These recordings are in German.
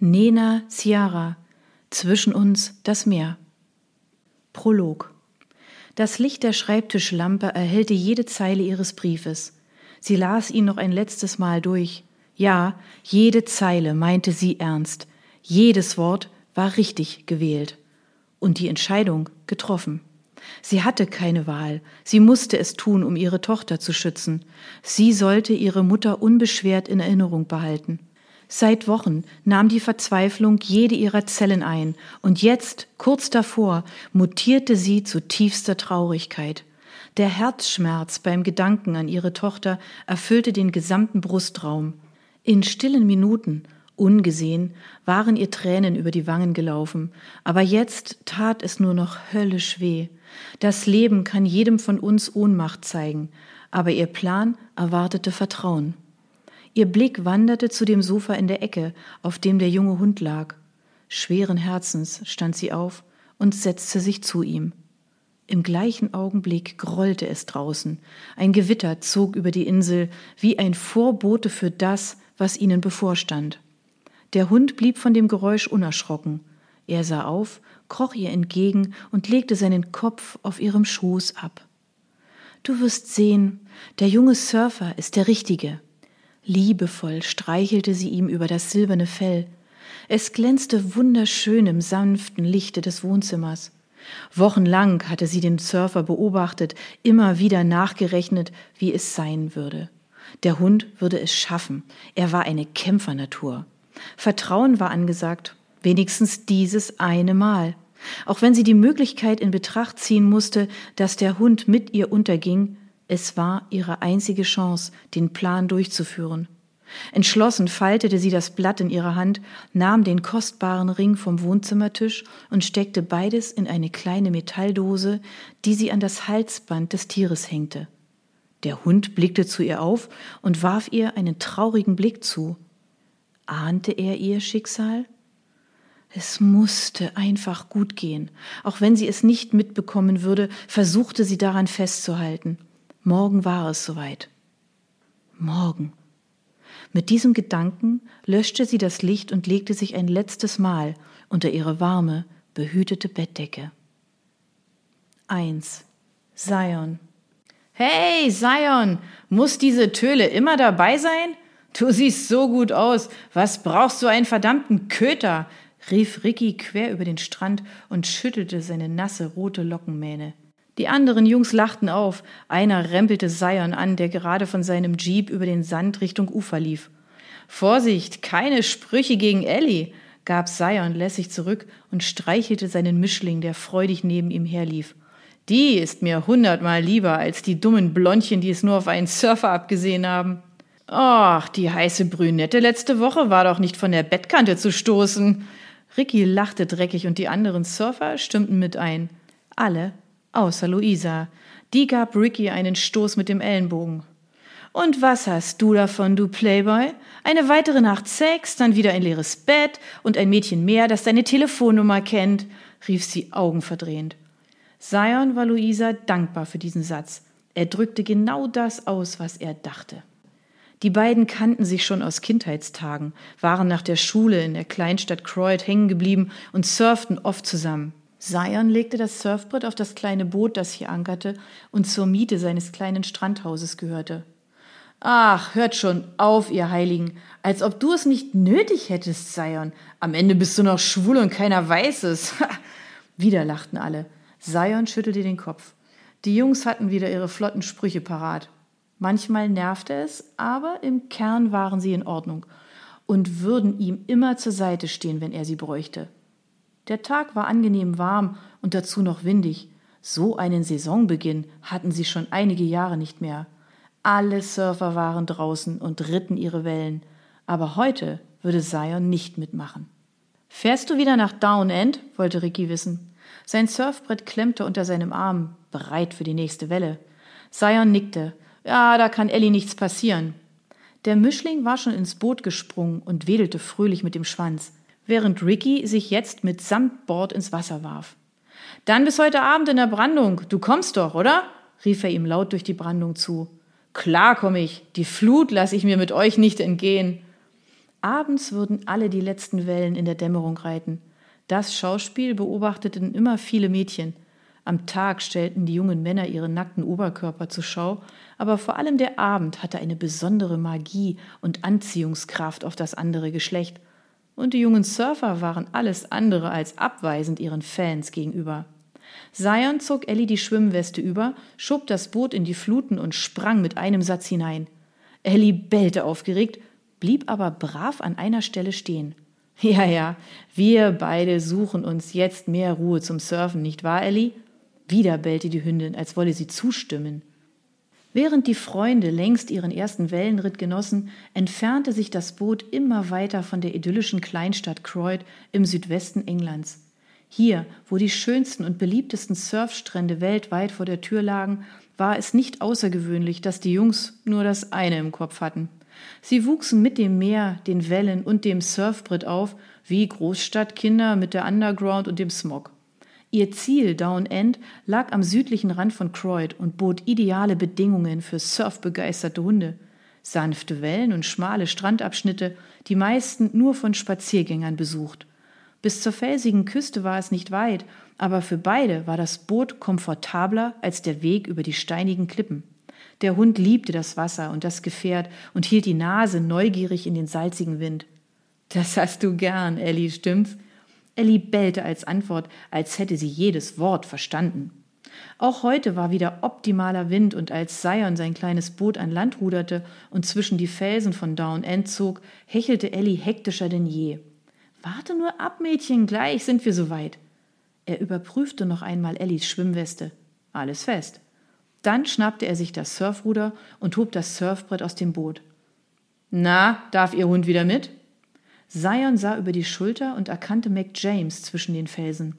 Nena Ciara, zwischen uns das Meer. Prolog. Das Licht der Schreibtischlampe erhellte jede Zeile ihres Briefes. Sie las ihn noch ein letztes Mal durch. Ja, jede Zeile meinte sie ernst. Jedes Wort war richtig gewählt. Und die Entscheidung getroffen. Sie hatte keine Wahl. Sie musste es tun, um ihre Tochter zu schützen. Sie sollte ihre Mutter unbeschwert in Erinnerung behalten. Seit Wochen nahm die Verzweiflung jede ihrer Zellen ein, und jetzt, kurz davor, mutierte sie zu tiefster Traurigkeit. Der Herzschmerz beim Gedanken an ihre Tochter erfüllte den gesamten Brustraum. In stillen Minuten, ungesehen, waren ihr Tränen über die Wangen gelaufen, aber jetzt tat es nur noch höllisch weh. Das Leben kann jedem von uns Ohnmacht zeigen, aber ihr Plan erwartete Vertrauen. Ihr Blick wanderte zu dem Sofa in der Ecke, auf dem der junge Hund lag. Schweren Herzens stand sie auf und setzte sich zu ihm. Im gleichen Augenblick grollte es draußen. Ein Gewitter zog über die Insel wie ein Vorbote für das, was ihnen bevorstand. Der Hund blieb von dem Geräusch unerschrocken. Er sah auf, kroch ihr entgegen und legte seinen Kopf auf ihrem Schoß ab. Du wirst sehen, der junge Surfer ist der Richtige. Liebevoll streichelte sie ihm über das silberne Fell. Es glänzte wunderschön im sanften Lichte des Wohnzimmers. Wochenlang hatte sie den Surfer beobachtet, immer wieder nachgerechnet, wie es sein würde. Der Hund würde es schaffen. Er war eine Kämpfernatur. Vertrauen war angesagt, wenigstens dieses eine Mal. Auch wenn sie die Möglichkeit in Betracht ziehen musste, dass der Hund mit ihr unterging, es war ihre einzige Chance, den Plan durchzuführen. Entschlossen faltete sie das Blatt in ihrer Hand, nahm den kostbaren Ring vom Wohnzimmertisch und steckte beides in eine kleine Metalldose, die sie an das Halsband des Tieres hängte. Der Hund blickte zu ihr auf und warf ihr einen traurigen Blick zu. Ahnte er ihr Schicksal? Es musste einfach gut gehen. Auch wenn sie es nicht mitbekommen würde, versuchte sie daran festzuhalten. Morgen war es soweit. Morgen. Mit diesem Gedanken löschte sie das Licht und legte sich ein letztes Mal unter ihre warme, behütete Bettdecke. 1. Zion. Hey, Zion, muss diese Töle immer dabei sein? Du siehst so gut aus. Was brauchst du einen verdammten Köter? rief Ricky quer über den Strand und schüttelte seine nasse rote Lockenmähne. Die anderen Jungs lachten auf. Einer rempelte Sion an, der gerade von seinem Jeep über den Sand Richtung Ufer lief. Vorsicht, keine Sprüche gegen Ellie, gab Sion lässig zurück und streichelte seinen Mischling, der freudig neben ihm herlief. Die ist mir hundertmal lieber als die dummen Blondchen, die es nur auf einen Surfer abgesehen haben. Ach, die heiße Brünette letzte Woche war doch nicht von der Bettkante zu stoßen. Ricky lachte dreckig und die anderen Surfer stimmten mit ein. Alle außer Luisa. Die gab Ricky einen Stoß mit dem Ellenbogen. Und was hast du davon, du Playboy? Eine weitere Nacht Sex, dann wieder ein leeres Bett und ein Mädchen mehr, das deine Telefonnummer kennt, rief sie augenverdrehend. Sion war Luisa dankbar für diesen Satz. Er drückte genau das aus, was er dachte. Die beiden kannten sich schon aus Kindheitstagen, waren nach der Schule in der Kleinstadt Croyd hängen geblieben und surften oft zusammen. Sion legte das Surfbrett auf das kleine Boot, das hier ankerte und zur Miete seines kleinen Strandhauses gehörte. Ach, hört schon auf, ihr Heiligen, als ob du es nicht nötig hättest, Sion. Am Ende bist du noch schwul und keiner weiß es. wieder lachten alle. Sion schüttelte den Kopf. Die Jungs hatten wieder ihre flotten Sprüche parat. Manchmal nervte es, aber im Kern waren sie in Ordnung und würden ihm immer zur Seite stehen, wenn er sie bräuchte. Der Tag war angenehm warm und dazu noch windig. So einen Saisonbeginn hatten sie schon einige Jahre nicht mehr. Alle Surfer waren draußen und ritten ihre Wellen. Aber heute würde Zion nicht mitmachen. Fährst du wieder nach Down End? wollte Ricky wissen. Sein Surfbrett klemmte unter seinem Arm, bereit für die nächste Welle. Zion nickte. Ja, da kann Ellie nichts passieren. Der Mischling war schon ins Boot gesprungen und wedelte fröhlich mit dem Schwanz während Ricky sich jetzt mit Bord ins Wasser warf. Dann bis heute Abend in der Brandung. Du kommst doch, oder? rief er ihm laut durch die Brandung zu. Klar komm ich. Die Flut lasse ich mir mit euch nicht entgehen. Abends würden alle die letzten Wellen in der Dämmerung reiten. Das Schauspiel beobachteten immer viele Mädchen. Am Tag stellten die jungen Männer ihre nackten Oberkörper zur Schau, aber vor allem der Abend hatte eine besondere Magie und Anziehungskraft auf das andere Geschlecht, und die jungen Surfer waren alles andere als abweisend ihren Fans gegenüber. Zion zog Ellie die Schwimmweste über, schob das Boot in die Fluten und sprang mit einem Satz hinein. Ellie bellte aufgeregt, blieb aber brav an einer Stelle stehen. Ja, ja, wir beide suchen uns jetzt mehr Ruhe zum Surfen, nicht wahr, Ellie? Wieder bellte die Hündin, als wolle sie zustimmen. Während die Freunde längst ihren ersten Wellenritt genossen, entfernte sich das Boot immer weiter von der idyllischen Kleinstadt Croyd im Südwesten Englands. Hier, wo die schönsten und beliebtesten Surfstrände weltweit vor der Tür lagen, war es nicht außergewöhnlich, dass die Jungs nur das eine im Kopf hatten. Sie wuchsen mit dem Meer, den Wellen und dem Surfbrett auf, wie Großstadtkinder mit der Underground und dem Smog. Ihr Ziel, Down End, lag am südlichen Rand von Croyd und bot ideale Bedingungen für surfbegeisterte Hunde. Sanfte Wellen und schmale Strandabschnitte, die meisten nur von Spaziergängern besucht. Bis zur felsigen Küste war es nicht weit, aber für beide war das Boot komfortabler als der Weg über die steinigen Klippen. Der Hund liebte das Wasser und das Gefährt und hielt die Nase neugierig in den salzigen Wind. Das hast du gern, Ellie, stimmt's? Ellie bellte als Antwort, als hätte sie jedes Wort verstanden. Auch heute war wieder optimaler Wind und als Sion sein kleines Boot an Land ruderte und zwischen die Felsen von Down End zog, hechelte Ellie hektischer denn je. Warte nur ab, Mädchen, gleich sind wir soweit. Er überprüfte noch einmal Ellies Schwimmweste. Alles fest. Dann schnappte er sich das Surfruder und hob das Surfbrett aus dem Boot. Na, darf Ihr Hund wieder mit? Sion sah über die Schulter und erkannte Mac James zwischen den Felsen.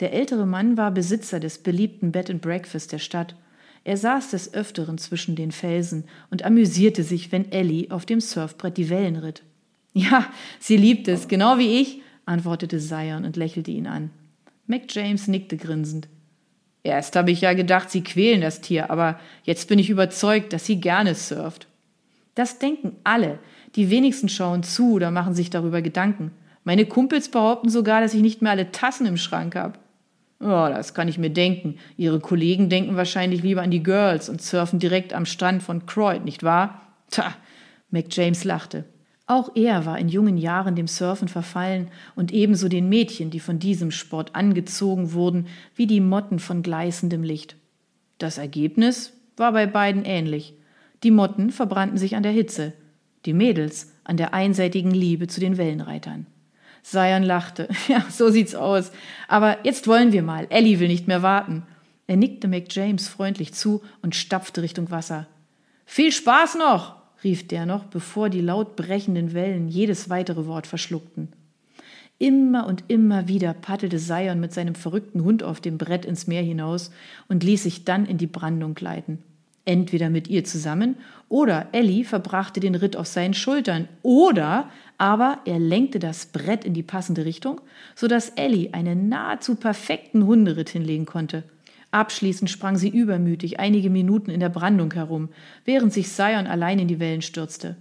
Der ältere Mann war Besitzer des beliebten Bed and Breakfast der Stadt. Er saß des Öfteren zwischen den Felsen und amüsierte sich, wenn Ellie auf dem Surfbrett die Wellen ritt. Ja, sie liebt es, genau wie ich, antwortete Sion und lächelte ihn an. Mac James nickte grinsend. Erst habe ich ja gedacht, sie quälen das Tier, aber jetzt bin ich überzeugt, dass sie gerne surft. Das denken alle, die wenigsten schauen zu oder machen sich darüber Gedanken. Meine Kumpels behaupten sogar, dass ich nicht mehr alle Tassen im Schrank habe. Oh, das kann ich mir denken. Ihre Kollegen denken wahrscheinlich lieber an die Girls und surfen direkt am Strand von Croyd, nicht wahr? Tja, Mac James lachte. Auch er war in jungen Jahren dem Surfen verfallen und ebenso den Mädchen, die von diesem Sport angezogen wurden, wie die Motten von gleißendem Licht. Das Ergebnis war bei beiden ähnlich. Die Motten verbrannten sich an der Hitze, die Mädels an der einseitigen Liebe zu den Wellenreitern. Sion lachte. Ja, so sieht's aus. Aber jetzt wollen wir mal. Ellie will nicht mehr warten. Er nickte Mac James freundlich zu und stapfte Richtung Wasser. Viel Spaß noch, rief der noch, bevor die laut brechenden Wellen jedes weitere Wort verschluckten. Immer und immer wieder paddelte Sion mit seinem verrückten Hund auf dem Brett ins Meer hinaus und ließ sich dann in die Brandung gleiten entweder mit ihr zusammen oder Ellie verbrachte den Ritt auf seinen Schultern oder aber er lenkte das Brett in die passende Richtung, sodass Ellie einen nahezu perfekten Hunderitt hinlegen konnte. Abschließend sprang sie übermütig einige Minuten in der Brandung herum, während sich Sion allein in die Wellen stürzte.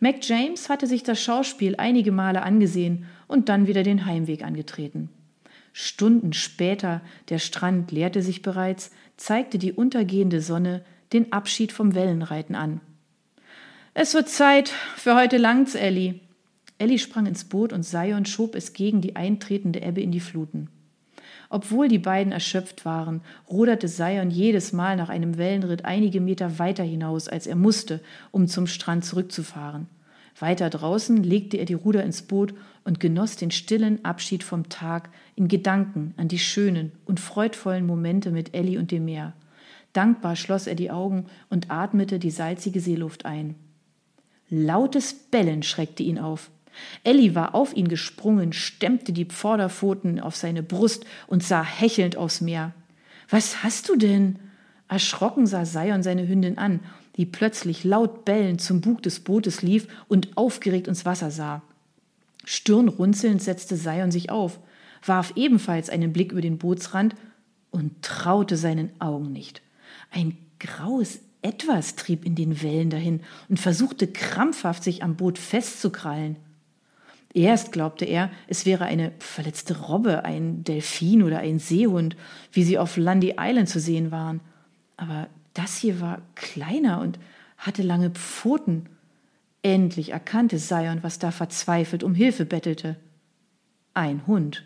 Mac James hatte sich das Schauspiel einige Male angesehen und dann wieder den Heimweg angetreten. Stunden später, der Strand leerte sich bereits, zeigte die untergehende Sonne den Abschied vom Wellenreiten an. Es wird Zeit, für heute langt's, Ellie. Ellie sprang ins Boot und Sion schob es gegen die eintretende Ebbe in die Fluten. Obwohl die beiden erschöpft waren, ruderte Sion jedes Mal nach einem Wellenritt einige Meter weiter hinaus, als er musste, um zum Strand zurückzufahren. Weiter draußen legte er die Ruder ins Boot und genoss den stillen Abschied vom Tag in Gedanken an die schönen und freudvollen Momente mit Ellie und dem Meer. Dankbar schloss er die Augen und atmete die salzige Seeluft ein. Lautes Bellen schreckte ihn auf. Elli war auf ihn gesprungen, stemmte die Vorderpfoten auf seine Brust und sah hechelnd aufs Meer. Was hast du denn? Erschrocken sah Sion seine Hündin an, die plötzlich laut bellend zum Bug des Bootes lief und aufgeregt ins Wasser sah. Stirnrunzelnd setzte Sion sich auf, warf ebenfalls einen Blick über den Bootsrand und traute seinen Augen nicht. Ein graues Etwas trieb in den Wellen dahin und versuchte krampfhaft, sich am Boot festzukrallen. Erst glaubte er, es wäre eine verletzte Robbe, ein Delfin oder ein Seehund, wie sie auf Lundy Island zu sehen waren. Aber das hier war kleiner und hatte lange Pfoten. Endlich erkannte Sion, was da verzweifelt um Hilfe bettelte. Ein Hund.